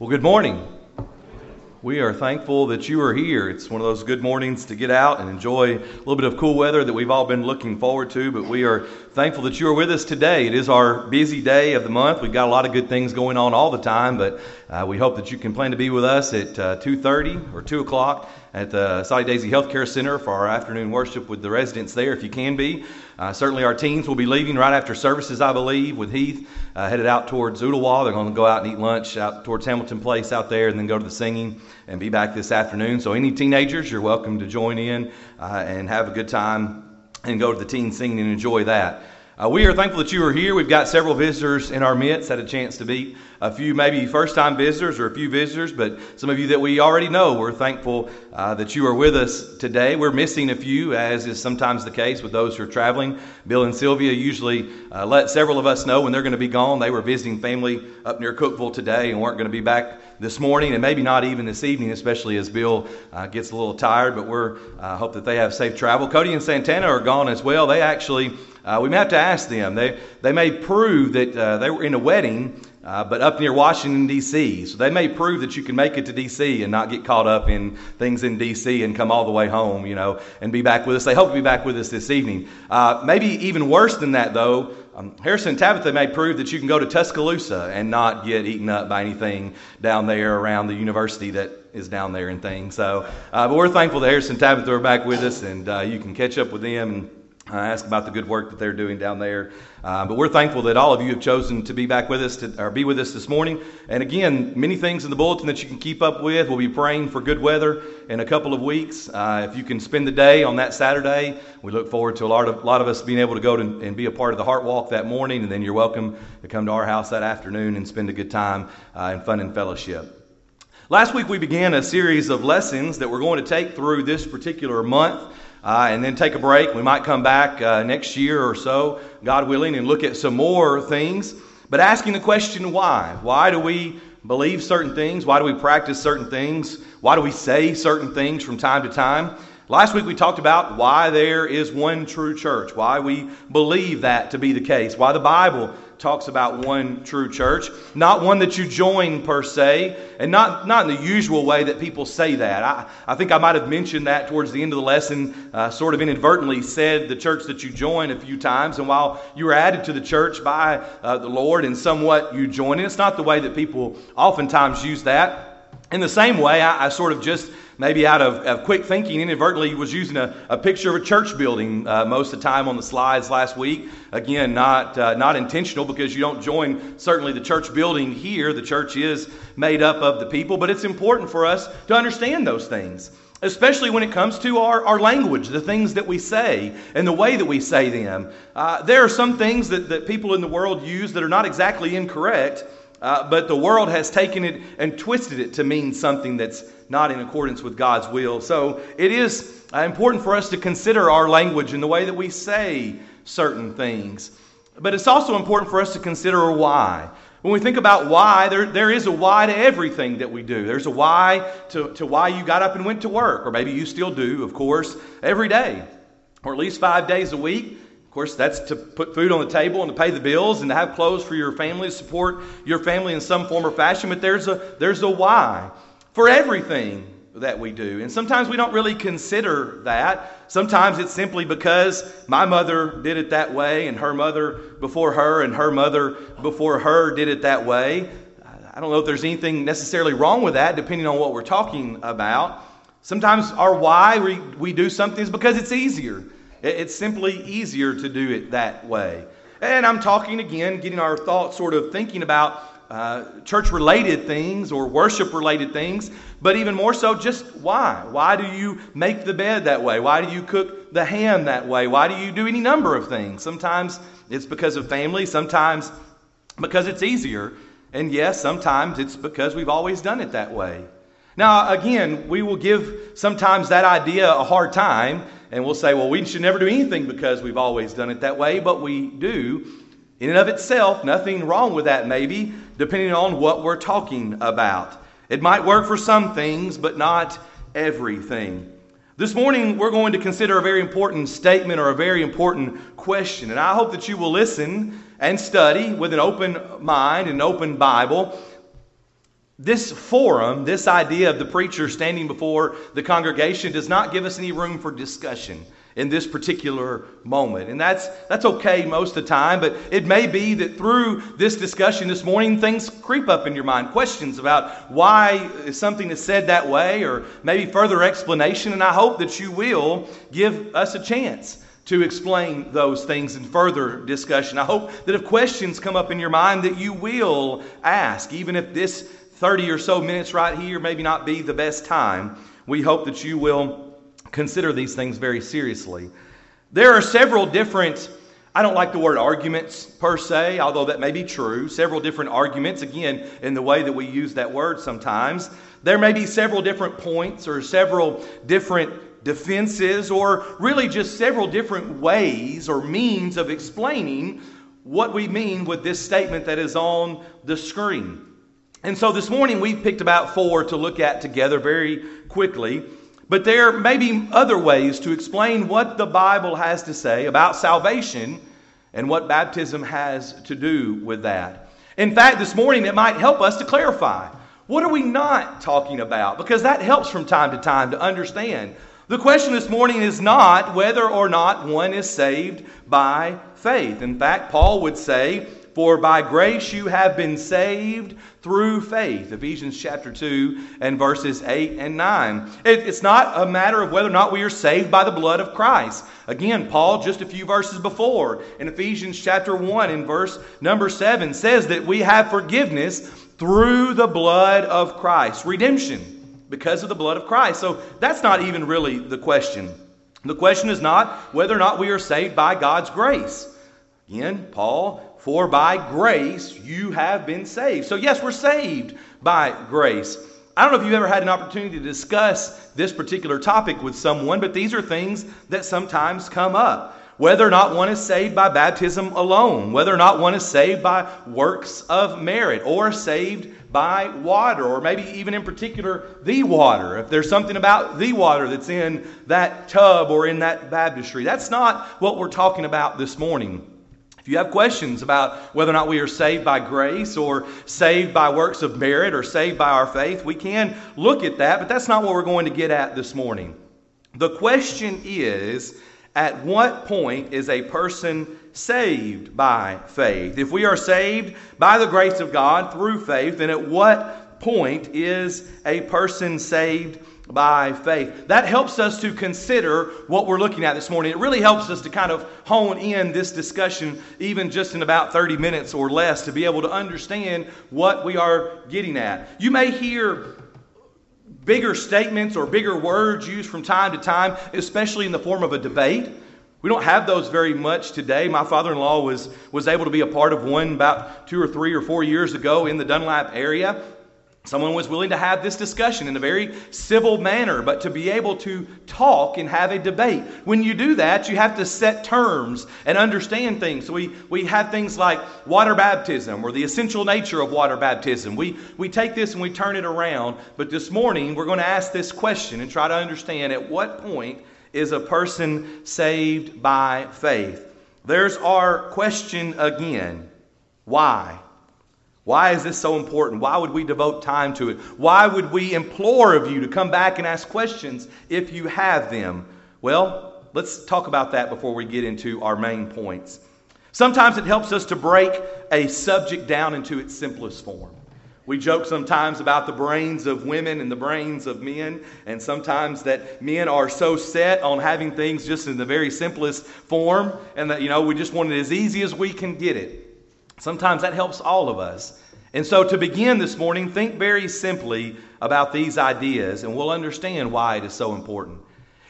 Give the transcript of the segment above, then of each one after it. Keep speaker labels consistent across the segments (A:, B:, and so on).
A: Well, good morning. We are thankful that you are here. It's one of those good mornings to get out and enjoy a little bit of cool weather that we've all been looking forward to, but we are thankful that you are with us today. It is our busy day of the month. We've got a lot of good things going on all the time, but uh, we hope that you can plan to be with us at uh, 2.30 or 2 o'clock at the Soddy Daisy Healthcare Center for our afternoon worship with the residents there, if you can be. Uh, certainly, our teens will be leaving right after services, I believe, with Heath uh, headed out towards Ooltewah. They're going to go out and eat lunch out towards Hamilton Place out there, and then go to the singing and be back this afternoon. So, any teenagers, you're welcome to join in uh, and have a good time and go to the teen singing and enjoy that. Uh, we are thankful that you are here. We've got several visitors in our midst. Had a chance to meet a few maybe first time visitors or a few visitors, but some of you that we already know. We're thankful uh, that you are with us today. We're missing a few, as is sometimes the case with those who are traveling. Bill and Sylvia usually uh, let several of us know when they're going to be gone. They were visiting family up near Cookeville today and weren't going to be back this morning and maybe not even this evening, especially as Bill uh, gets a little tired. But we're uh, hope that they have safe travel. Cody and Santana are gone as well. They actually uh, we may have to ask them. They, they may prove that uh, they were in a wedding, uh, but up near Washington, D.C. So they may prove that you can make it to D.C. and not get caught up in things in D.C. and come all the way home, you know, and be back with us. They hope to be back with us this evening. Uh, maybe even worse than that, though, um, Harrison and Tabitha may prove that you can go to Tuscaloosa and not get eaten up by anything down there around the university that is down there and things. So, uh, but we're thankful that Harrison and Tabitha are back with us, and uh, you can catch up with them. And, I ask about the good work that they're doing down there. Uh, but we're thankful that all of you have chosen to be back with us, to, or be with us this morning. And again, many things in the bulletin that you can keep up with. We'll be praying for good weather in a couple of weeks. Uh, if you can spend the day on that Saturday, we look forward to a lot of, a lot of us being able to go to, and be a part of the Heart Walk that morning. And then you're welcome to come to our house that afternoon and spend a good time uh, and fun and fellowship. Last week, we began a series of lessons that we're going to take through this particular month uh, and then take a break. We might come back uh, next year or so, God willing, and look at some more things. But asking the question why? Why do we believe certain things? Why do we practice certain things? Why do we say certain things from time to time? Last week we talked about why there is one true church, why we believe that to be the case, why the Bible talks about one true church, not one that you join per se, and not, not in the usual way that people say that. I, I think I might have mentioned that towards the end of the lesson, uh, sort of inadvertently said the church that you join a few times, and while you were added to the church by uh, the Lord and somewhat you join it, it's not the way that people oftentimes use that. In the same way, I, I sort of just maybe out of, of, quick thinking, inadvertently was using a, a picture of a church building uh, most of the time on the slides last week. Again, not, uh, not intentional because you don't join certainly the church building here. The church is made up of the people, but it's important for us to understand those things. Especially when it comes to our, our language, the things that we say, and the way that we say them. Uh, there are some things that, that people in the world use that are not exactly incorrect, uh, but the world has taken it and twisted it to mean something that's not in accordance with God's will. So it is uh, important for us to consider our language and the way that we say certain things. But it's also important for us to consider why. When we think about why, there, there is a why to everything that we do. There's a why to, to why you got up and went to work, or maybe you still do, of course, every day, or at least five days a week. Of course, that's to put food on the table and to pay the bills and to have clothes for your family, to support your family in some form or fashion. But there's a, there's a why for everything that we do. And sometimes we don't really consider that. Sometimes it's simply because my mother did it that way, and her mother before her, and her mother before her did it that way. I don't know if there's anything necessarily wrong with that, depending on what we're talking about. Sometimes our why we, we do something is because it's easier. It's simply easier to do it that way. And I'm talking again, getting our thoughts sort of thinking about uh, church related things or worship related things, but even more so, just why? Why do you make the bed that way? Why do you cook the ham that way? Why do you do any number of things? Sometimes it's because of family, sometimes because it's easier, and yes, sometimes it's because we've always done it that way. Now, again, we will give sometimes that idea a hard time, and we'll say, well, we should never do anything because we've always done it that way, but we do. In and of itself, nothing wrong with that, maybe, depending on what we're talking about. It might work for some things, but not everything. This morning, we're going to consider a very important statement or a very important question. And I hope that you will listen and study with an open mind and an open Bible. this forum, this idea of the preacher standing before the congregation, does not give us any room for discussion in this particular moment. And that's, that's okay most of the time, but it may be that through this discussion this morning, things creep up in your mind. Questions about why something is said that way, or maybe further explanation. And I hope that you will give us a chance to explain those things in further discussion. I hope that if questions come up in your mind, that you will ask, even if this 30 or so minutes right here maybe not be the best time. We hope that you will consider these things very seriously. There are several different, I don't like the word arguments per se, although that may be true. Several different arguments, again, in the way that we use that word sometimes. There may be several different points or several different defenses, or really just several different ways or means of explaining what we mean with this statement that is on the screen. And so this morning we picked about four to look at together very quickly. But there may be other ways to explain what the Bible has to say about salvation and what baptism has to do with that. In fact, this morning it might help us to clarify what are we not talking about? Because that helps from time to time to understand. The question this morning is not whether or not one is saved by faith. In fact, Paul would say, For by grace you have been saved through faith. Ephesians chapter 2 and verses 8 and 9. It, it's not a matter of whether or not we are saved by the blood of Christ. Again, Paul, just a few verses before, in Ephesians chapter 1 in verse number 7, says that we have forgiveness through the blood of Christ. Redemption because of the blood of Christ. So that's not even really the question. The question is not whether or not we are saved by God's grace. Again, Paul for by grace you have been saved. So, yes, we're saved by grace. I don't know if you've ever had an opportunity to discuss this particular topic with someone, but these are things that sometimes come up. Whether or not one is saved by baptism alone, whether or not one is saved by works of merit, or saved by water, or maybe even in particular the water. If there's something about the water that's in that tub or in that baptistry, that's not what we're talking about this morning. If you have questions about whether or not we are saved by grace or saved by works of merit or saved by our faith, we can look at that, but that's not what we're going to get at this morning. The question is at what point is a person saved by faith? If we are saved by the grace of God through faith, then at what point is a person saved by faith. That helps us to consider what we're looking at this morning. It really helps us to kind of hone in this discussion, even just in about 30 minutes or less, to be able to understand what we are getting at. You may hear bigger statements or bigger words used from time to time, especially in the form of a debate. We don't have those very much today. My father in law was, was able to be a part of one about two or three or four years ago in the Dunlap area. Someone was willing to have this discussion in a very civil manner, but to be able to talk and have a debate. When you do that, you have to set terms and understand things. We, we have things like water baptism or the essential nature of water baptism. We, we take this and we turn it around. But this morning, we're going to ask this question and try to understand at what point is a person saved by faith? There's our question again. Why? Why is this so important? Why would we devote time to it? Why would we implore of you to come back and ask questions if you have them? Well, let's talk about that before we get into our main points. Sometimes it helps us to break a subject down into its simplest form. We joke sometimes about the brains of women and the brains of men, and sometimes that men are so set on having things just in the very simplest form, and that, you know, we just want it as easy as we can get it. Sometimes that helps all of us. And so, to begin this morning, think very simply about these ideas, and we'll understand why it is so important.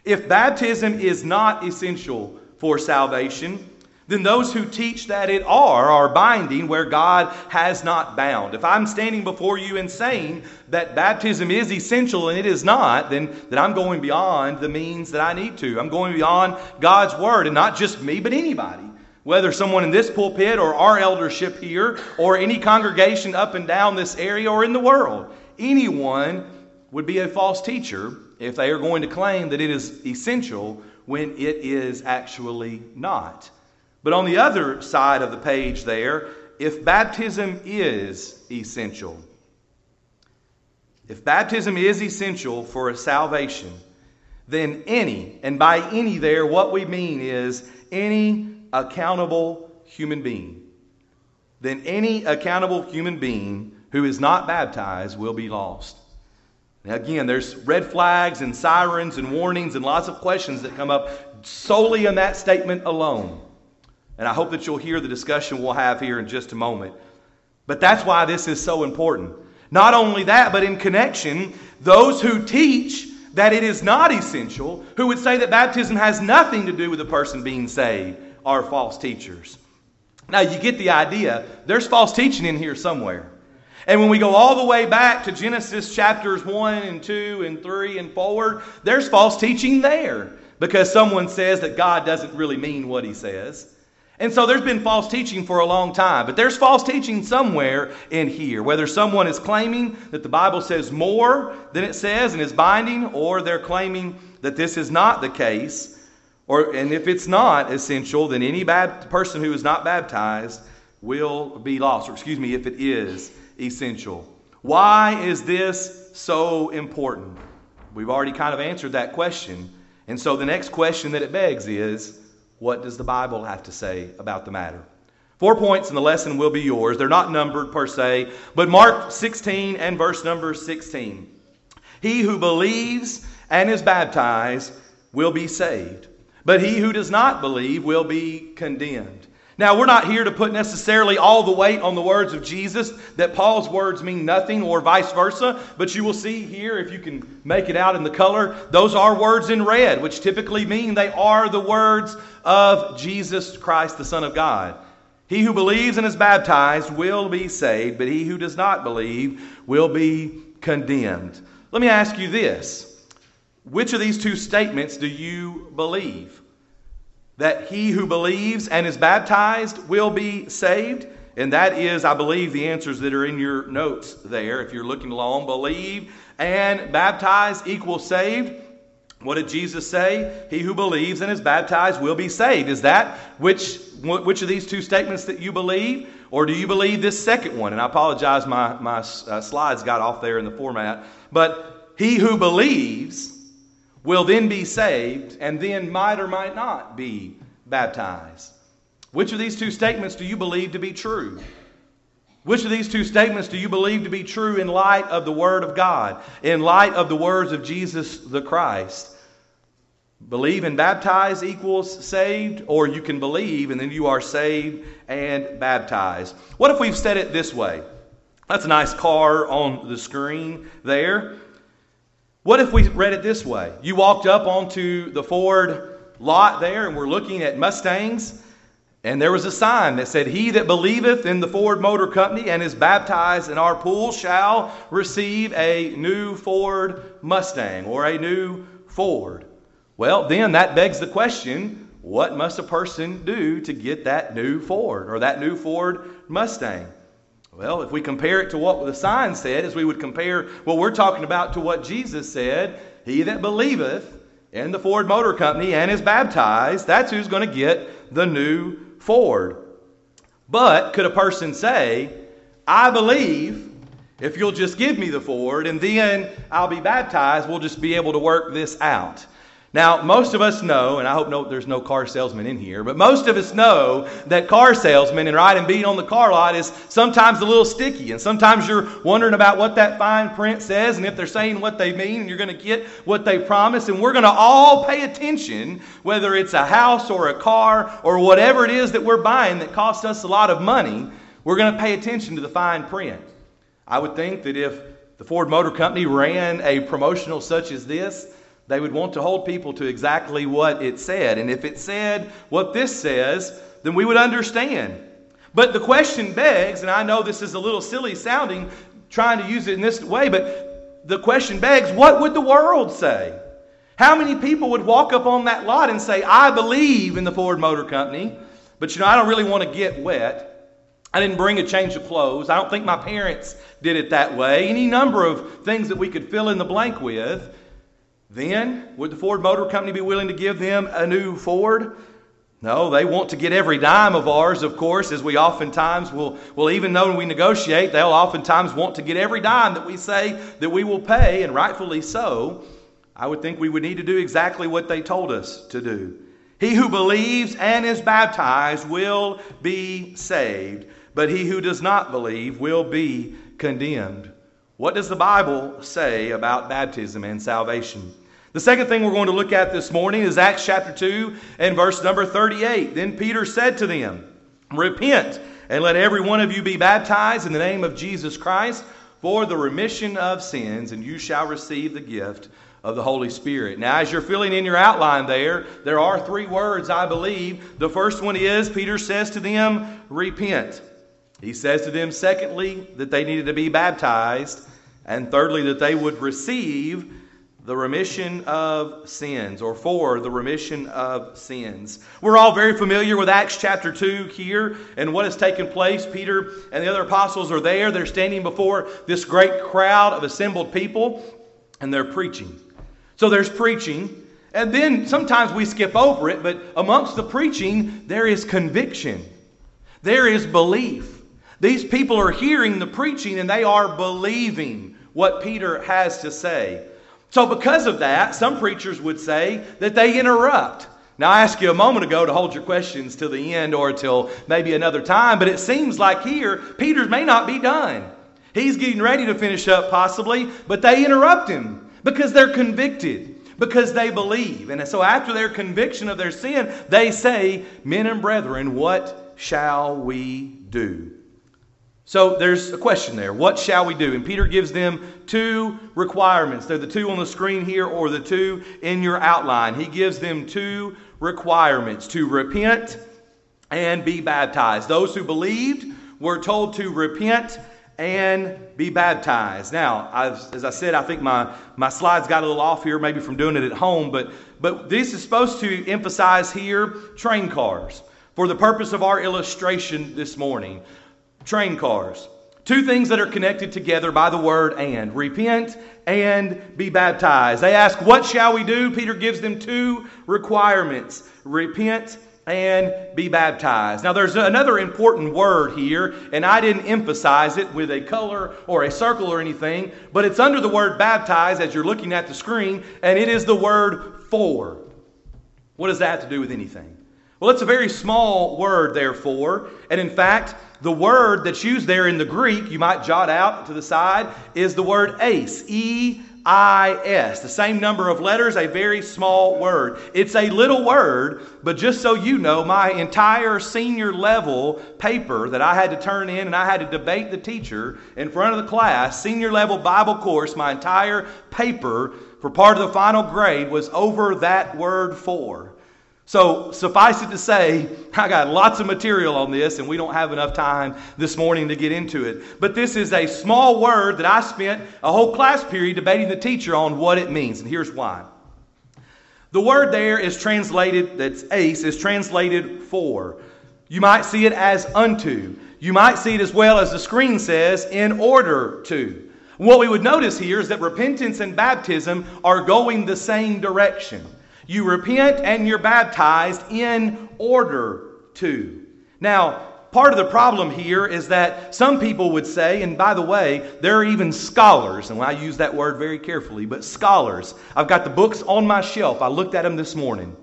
A: If baptism is not essential for salvation, then those who teach that it are are binding where God has not bound. If I'm standing before you and saying that baptism is essential and it is not, then, then I'm going beyond the means that I need to. I'm going beyond God's word, and not just me, but anybody whether someone in this pulpit or our eldership here or any congregation up and down this area or in the world, anyone would be a false teacher if they are going to claim that it is essential when it is actually not. But on the other side of the page there, if baptism is essential, If baptism is essential for a salvation, then any, and by any there, what we mean is any accountable human being, then any accountable human being who is not baptized will be lost. Now, again, there's red flags and sirens and warnings and lots of questions that come up solely in that statement alone. And I hope that you'll hear the discussion we'll have here in just a moment. But that's why this is so important. Not only that, but in connection, those who teach that it is not essential, who would say that baptism has nothing to do with a person being saved, are false teachers. Now, you get the idea. There's false teaching in here somewhere. And when we go all the way back to Genesis chapters 1 and 2 and 3 and forward, there's false teaching there because someone says that God doesn't really mean what he says. And so there's been false teaching for a long time, but there's false teaching somewhere in here. Whether someone is claiming that the Bible says more than it says and is binding, or they're claiming that this is not the case, or and if it's not essential, then any bad person who is not baptized will be lost. Or excuse me, if it is essential. Why is this so important? We've already kind of answered that question. And so the next question that it begs is what does the Bible have to say about the matter? Four points in the lesson will be yours. They're not numbered per se, but Mark 16 and verse number 16. He who believes and is baptized will be saved, but he who does not believe will be condemned. Now, we're not here to put necessarily all the weight on the words of Jesus, that Paul's words mean nothing or vice versa, but you will see here, if you can make it out in the color, those are words in red, which typically mean they are the words of Jesus Christ, the Son of God. He who believes and is baptized will be saved, but he who does not believe will be condemned. Let me ask you this which of these two statements do you believe? that he who believes and is baptized will be saved? And that is, I believe, the answers that are in your notes there. If you're looking along, believe and baptize equals saved. What did Jesus say? He who believes and is baptized will be saved. Is that which, which of these two statements that you believe? Or do you believe this second one? And I apologize, my, my uh, slides got off there in the format. But he who believes will then be saved and then might or might not be baptized. Which of these two statements do you believe to be true? Which of these two statements do you believe to be true in light of the Word of God, in light of the words of Jesus the Christ? Believe and baptize equals saved, or you can believe and then you are saved and baptized. What if we've said it this way? That's a nice car on the screen there. What if we read it this way? You walked up onto the Ford lot there and we're looking at Mustangs, and there was a sign that said, He that believeth in the Ford Motor Company and is baptized in our pool shall receive a new Ford Mustang or a new Ford. Well, then that begs the question what must a person do to get that new Ford or that new Ford Mustang? Well, if we compare it to what the sign said, as we would compare what we're talking about to what Jesus said, he that believeth in the Ford Motor Company and is baptized, that's who's going to get the new Ford. But could a person say, I believe if you'll just give me the Ford and then I'll be baptized, we'll just be able to work this out? Now, most of us know, and I hope no, there's no car salesman in here, but most of us know that car salesmen and riding being on the car lot is sometimes a little sticky. And sometimes you're wondering about what that fine print says and if they're saying what they mean and you're going to get what they promise. And we're going to all pay attention, whether it's a house or a car or whatever it is that we're buying that costs us a lot of money, we're going to pay attention to the fine print. I would think that if the Ford Motor Company ran a promotional such as this, they would want to hold people to exactly what it said. And if it said what this says, then we would understand. But the question begs, and I know this is a little silly sounding trying to use it in this way, but the question begs what would the world say? How many people would walk up on that lot and say, I believe in the Ford Motor Company, but you know, I don't really want to get wet. I didn't bring a change of clothes. I don't think my parents did it that way. Any number of things that we could fill in the blank with. Then, would the Ford Motor Company be willing to give them a new Ford? No, they want to get every dime of ours, of course, as we oftentimes will, will even though we negotiate, they'll oftentimes want to get every dime that we say that we will pay, and rightfully so. I would think we would need to do exactly what they told us to do. He who believes and is baptized will be saved, but he who does not believe will be condemned. What does the Bible say about baptism and salvation? The second thing we're going to look at this morning is Acts chapter 2 and verse number 38. Then Peter said to them, Repent and let every one of you be baptized in the name of Jesus Christ for the remission of sins, and you shall receive the gift of the Holy Spirit. Now, as you're filling in your outline there, there are three words, I believe. The first one is Peter says to them, Repent. He says to them, secondly, that they needed to be baptized, and thirdly, that they would receive the remission of sins, or for the remission of sins. We're all very familiar with Acts chapter 2 here and what has taken place. Peter and the other apostles are there. They're standing before this great crowd of assembled people, and they're preaching. So there's preaching, and then sometimes we skip over it, but amongst the preaching, there is conviction, there is belief. These people are hearing the preaching and they are believing what Peter has to say. So, because of that, some preachers would say that they interrupt. Now, I asked you a moment ago to hold your questions till the end or till maybe another time, but it seems like here, Peter may not be done. He's getting ready to finish up, possibly, but they interrupt him because they're convicted, because they believe. And so, after their conviction of their sin, they say, Men and brethren, what shall we do? So there's a question there. What shall we do? And Peter gives them two requirements. They're the two on the screen here or the two in your outline. He gives them two requirements to repent and be baptized. Those who believed were told to repent and be baptized. Now, as I said, I think my, my slides got a little off here, maybe from doing it at home, but, but this is supposed to emphasize here train cars for the purpose of our illustration this morning train cars. Two things that are connected together by the word and repent and be baptized. They ask, What shall we do? Peter gives them two requirements repent and be baptized. Now, there's another important word here, and I didn't emphasize it with a color or a circle or anything, but it's under the word baptized as you're looking at the screen, and it is the word for. What does that have to do with anything? Well, it's a very small word, therefore. And in fact, the word that's used there in the Greek, you might jot out to the side, is the word eis. E I S. The same number of letters, a very small word. It's a little word, but just so you know, my entire senior level paper that I had to turn in and I had to debate the teacher in front of the class, senior level Bible course, my entire paper for part of the final grade was over that word for. So, suffice it to say, I got lots of material on this, and we don't have enough time this morning to get into it. But this is a small word that I spent a whole class period debating the teacher on what it means, and here's why. The word there is translated, that's ace, is translated for. You might see it as unto. You might see it as well as the screen says, in order to. What we would notice here is that repentance and baptism are going the same direction. You repent and you're baptized in order to. Now, part of the problem here is that some people would say, and by the way, there are even scholars, and I use that word very carefully, but scholars. I've got the books on my shelf. I looked at them this morning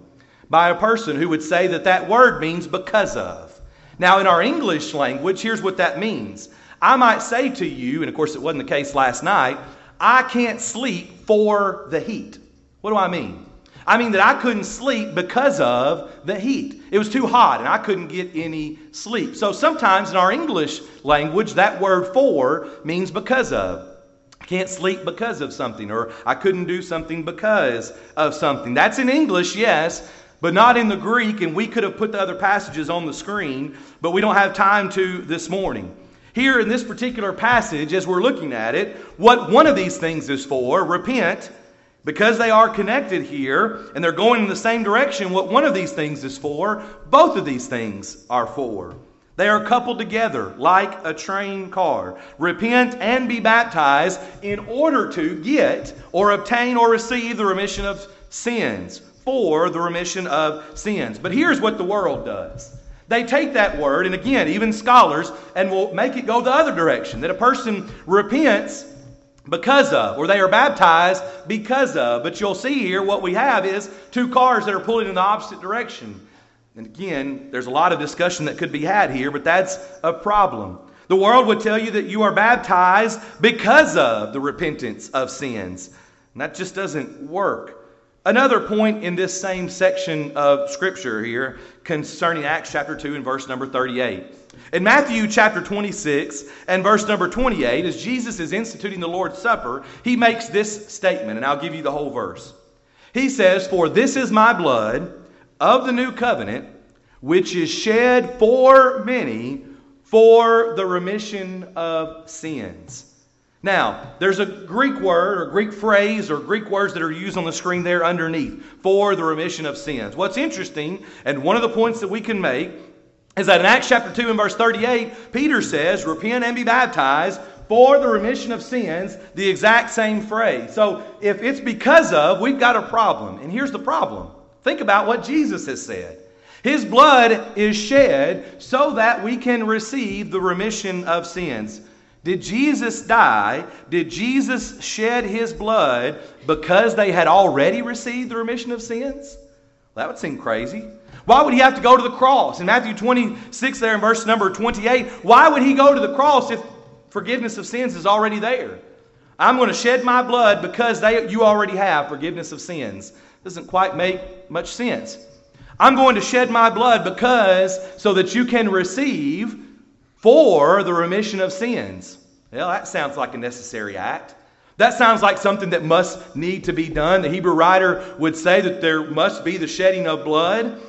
A: by a person who would say that that word means because of. Now, in our English language, here's what that means. I might say to you, and of course it wasn't the case last night, I can't sleep for the heat. What do I mean? I mean that I couldn't sleep because of the heat. It was too hot and I couldn't get any sleep. So sometimes in our English language, that word for means because of. I can't sleep because of something, or I couldn't do something because of something. That's in English, yes, but not in the Greek, and we could have put the other passages on the screen, but we don't have time to this morning. Here in this particular passage, as we're looking at it, what one of these things is for, repent, because they are connected here and they're going in the same direction, what one of these things is for, both of these things are for. They are coupled together like a train car. Repent and be baptized in order to get or obtain or receive the remission of sins for the remission of sins. But here's what the world does. They take that word, and again, even scholars, and will make it go the other direction that a person repents because of, or they are baptized because of. But you'll see here what we have is two cars that are pulling in the opposite direction. And again, there's a lot of discussion that could be had here, but that's a problem. The world would tell you that you are baptized because of the repentance of sins. And that just doesn't work. Another point in this same section of Scripture here concerning Acts chapter 2 and verse number 38. In Matthew chapter 26 and verse number 28, as Jesus is instituting the Lord's Supper, he makes this statement, and I'll give you the whole verse. He says, For this is my blood of the new covenant, which is shed for many for the remission of sins. Now, there's a Greek word or Greek phrase or Greek words that are used on the screen there underneath for the remission of sins. What's interesting, and one of the points that we can make, is that in Acts chapter 2 and verse 38, Peter says, Repent and be baptized for the remission of sins, the exact same phrase. So if it's because of, we've got a problem. And here's the problem think about what Jesus has said. His blood is shed so that we can receive the remission of sins. Did Jesus die? Did Jesus shed his blood because they had already received the remission of sins? That would seem crazy. Why would he have to go to the cross? In Matthew 26, there in verse number 28, why would he go to the cross if forgiveness of sins is already there? I'm going to shed my blood because they, you already have forgiveness of sins. Doesn't quite make much sense. I'm going to shed my blood because so that you can receive for the remission of sins. Well, that sounds like a necessary act. That sounds like something that must need to be done. The Hebrew writer would say that there must be the shedding of blood.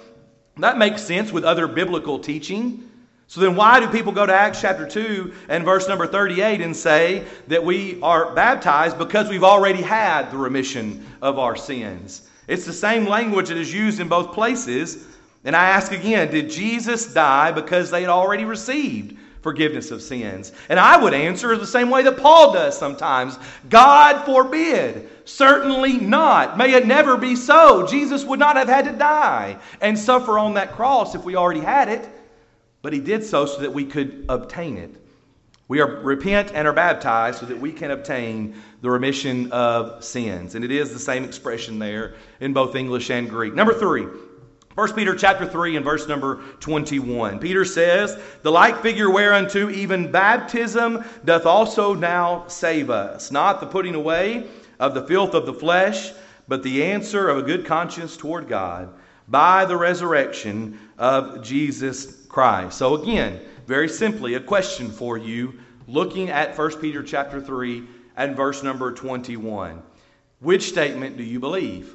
A: That makes sense with other biblical teaching. So then, why do people go to Acts chapter 2 and verse number 38 and say that we are baptized because we've already had the remission of our sins? It's the same language that is used in both places. And I ask again, did Jesus die because they had already received forgiveness of sins? And I would answer the same way that Paul does sometimes God forbid. Certainly not. May it never be so. Jesus would not have had to die and suffer on that cross if we already had it, but he did so so that we could obtain it. We are repent and are baptized so that we can obtain the remission of sins. And it is the same expression there in both English and Greek. Number three, 1 Peter chapter 3 and verse number 21. Peter says, The like figure whereunto even baptism doth also now save us, not the putting away of the filth of the flesh, but the answer of a good conscience toward God by the resurrection of Jesus Christ. So again, very simply, a question for you looking at 1 Peter chapter 3 and verse number 21. Which statement do you believe?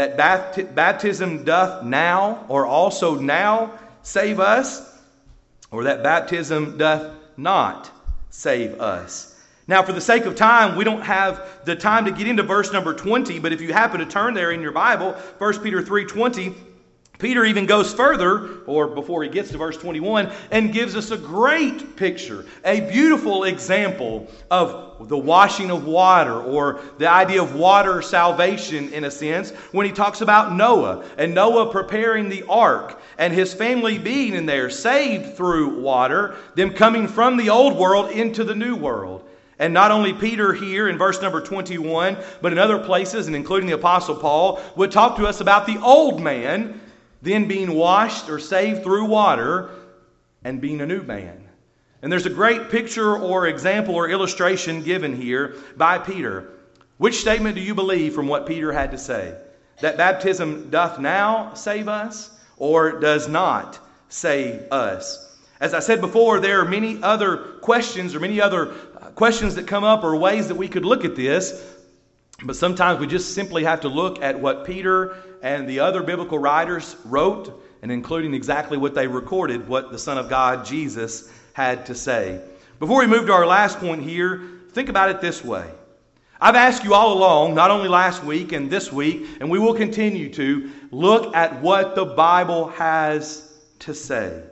A: That baptism doth now or also now save us, or that baptism doth not save us? Now, for the sake of time, we don't have the time to get into verse number 20, but if you happen to turn there in your Bible, 1 Peter 3:20, Peter even goes further, or before he gets to verse 21, and gives us a great picture, a beautiful example of the washing of water, or the idea of water salvation in a sense, when he talks about Noah and Noah preparing the ark and his family being in there, saved through water, them coming from the old world into the new world. And not only Peter here in verse number 21, but in other places, and including the Apostle Paul, would talk to us about the old man then being washed or saved through water and being a new man. And there's a great picture or example or illustration given here by Peter. Which statement do you believe from what Peter had to say? That baptism doth now save us or does not save us? As I said before, there are many other questions or many other questions that come up or ways that we could look at this. But sometimes we just simply have to look at what Peter and the other biblical writers wrote, and including exactly what they recorded, what the Son of God, Jesus, had to say. Before we move to our last point here, think about it this way. I've asked you all along, not only last week and this week, and we will continue to, look at what the Bible has to say.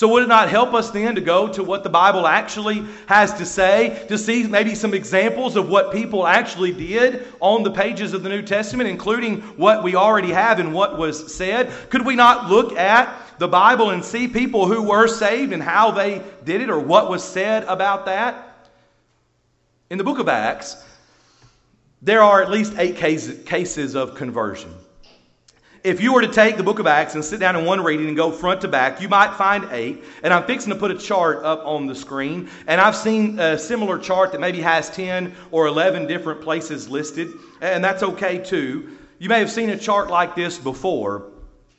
A: So, would it not help us then to go to what the Bible actually has to say, to see maybe some examples of what people actually did on the pages of the New Testament, including what we already have and what was said? Could we not look at the Bible and see people who were saved and how they did it or what was said about that? In the book of Acts, there are at least eight cases of conversion. If you were to take the book of Acts and sit down in one reading and go front to back, you might find eight. And I'm fixing to put a chart up on the screen. And I've seen a similar chart that maybe has 10 or 11 different places listed. And that's okay too. You may have seen a chart like this before.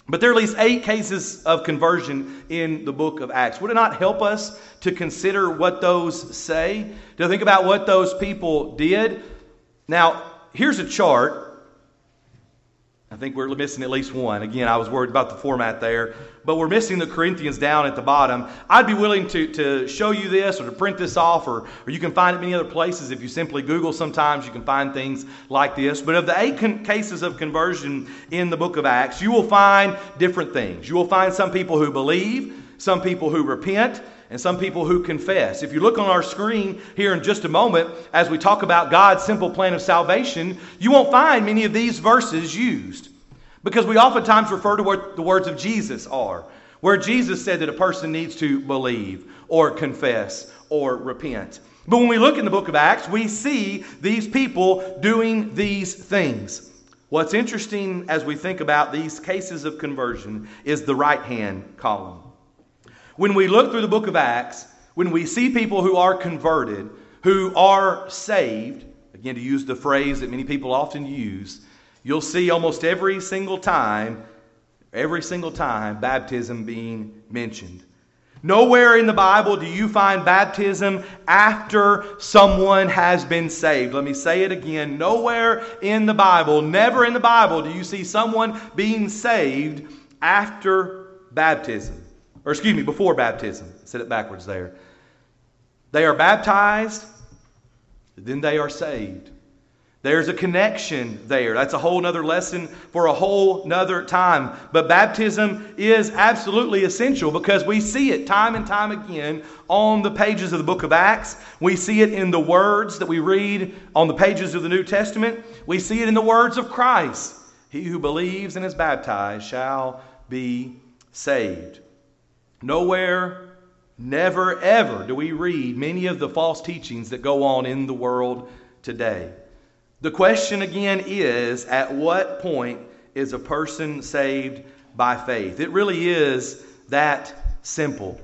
A: But there are at least eight cases of conversion in the book of Acts. Would it not help us to consider what those say? To think about what those people did? Now, here's a chart I think we're missing at least one. Again, I was worried about the format there, but we're missing the Corinthians down at the bottom. I'd be willing to, to show you this or to print this off, or, or you can find it many other places. If you simply Google, sometimes you can find things like this. But of the eight con- cases of conversion in the book of Acts, you will find different things. You will find some people who believe, some people who repent, and some people who confess. If you look on our screen here in just a moment, as we talk about God's simple plan of salvation, you won't find many of these verses used. Because we oftentimes refer to what the words of Jesus are, where Jesus said that a person needs to believe or confess or repent. But when we look in the book of Acts, we see these people doing these things. What's interesting as we think about these cases of conversion is the right hand column. When we look through the book of Acts, when we see people who are converted, who are saved, again, to use the phrase that many people often use, you'll see almost every single time, every single time, baptism being mentioned. Nowhere in the Bible do you find baptism after someone has been saved. Let me say it again. Nowhere in the Bible, never in the Bible, do you see someone being saved after baptism. Or excuse me, before baptism. I said it backwards there. They are baptized, then they are saved. There's a connection there. That's a whole nother lesson for a whole nother time. But baptism is absolutely essential because we see it time and time again on the pages of the book of Acts. We see it in the words that we read on the pages of the New Testament. We see it in the words of Christ. He who believes and is baptized shall be saved. Nowhere, never, ever do we read many of the false teachings that go on in the world today. The question again is at what point is a person saved by faith? It really is that simple.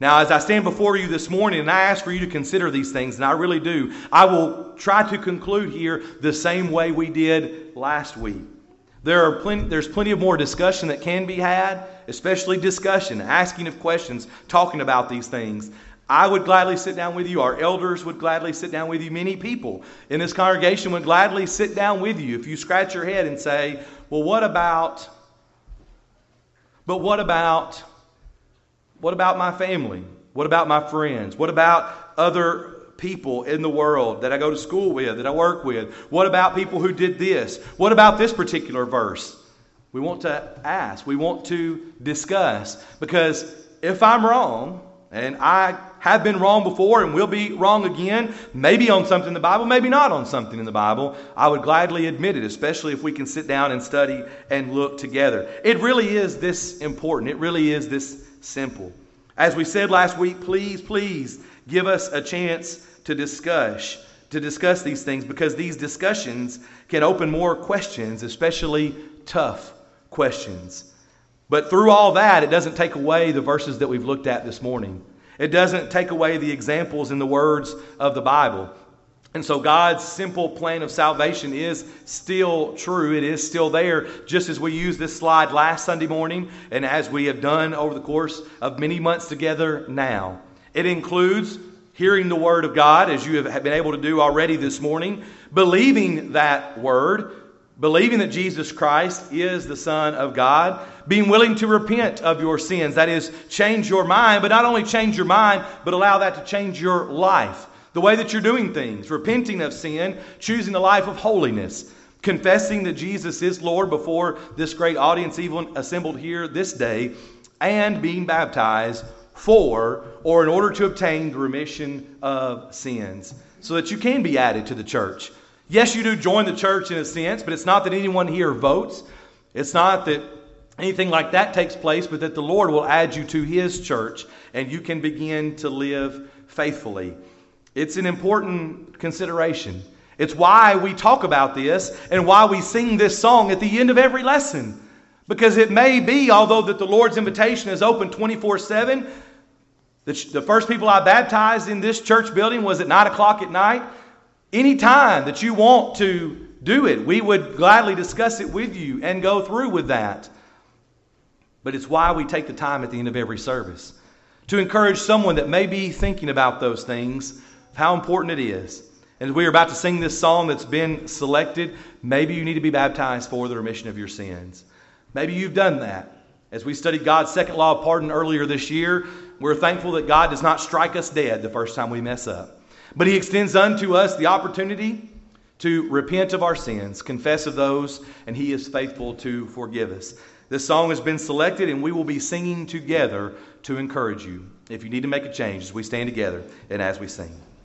A: Now, as I stand before you this morning and I ask for you to consider these things, and I really do, I will try to conclude here the same way we did last week. There are plenty, there's plenty of more discussion that can be had, especially discussion, asking of questions, talking about these things. I would gladly sit down with you. Our elders would gladly sit down with you. Many people in this congregation would gladly sit down with you if you scratch your head and say, Well, what about, but what about, what about my family? What about my friends? What about other people in the world that I go to school with, that I work with? What about people who did this? What about this particular verse? We want to ask, we want to discuss, because if I'm wrong, and I have been wrong before and will be wrong again, maybe on something in the Bible, maybe not on something in the Bible, I would gladly admit it, especially if we can sit down and study and look together. It really is this important. It really is this simple. As we said last week, please, please give us a chance to discuss to discuss these things because these discussions can open more questions, especially tough questions. But through all that, it doesn't take away the verses that we've looked at this morning. It doesn't take away the examples in the words of the Bible. And so God's simple plan of salvation is still true. It is still there, just as we used this slide last Sunday morning and as we have done over the course of many months together now. It includes hearing the Word of God, as you have been able to do already this morning, believing that Word, believing that Jesus Christ is the Son of God, being willing to repent of your sins. That is, change your mind, but not only change your mind, but allow that to change your life. The way that you're doing things, repenting of sin, choosing a life of holiness, confessing that Jesus is Lord before this great audience, even assembled here this day, and being baptized for or in order to obtain the remission of sins so that you can be added to the church. Yes, you do join the church in a sense, but it's not that anyone here votes. It's not that anything like that takes place, but that the Lord will add you to His church and you can begin to live faithfully. It's an important consideration. It's why we talk about this and why we sing this song at the end of every lesson. Because it may be, although that the Lord's invitation is open 24 7, the, first people I baptized in this church building was at 9 o'clock at night. Any time that you want to do it, we would gladly discuss it with you and go through with that. But it's why we take the time at the end of every service to encourage someone that may be thinking about those things, how important it is. And as we are about to sing this song that's been selected, maybe you need to be baptized for the remission of your sins. Maybe you've done that. As we studied God's second law of pardon earlier this year, we're thankful that God does not strike us dead the first time we mess up. But He extends unto us the opportunity to repent of our sins, confess of those, and He is faithful to forgive us. This song has been selected, and we will be singing together to encourage you. If you need to make a change, as we stand together and as we sing.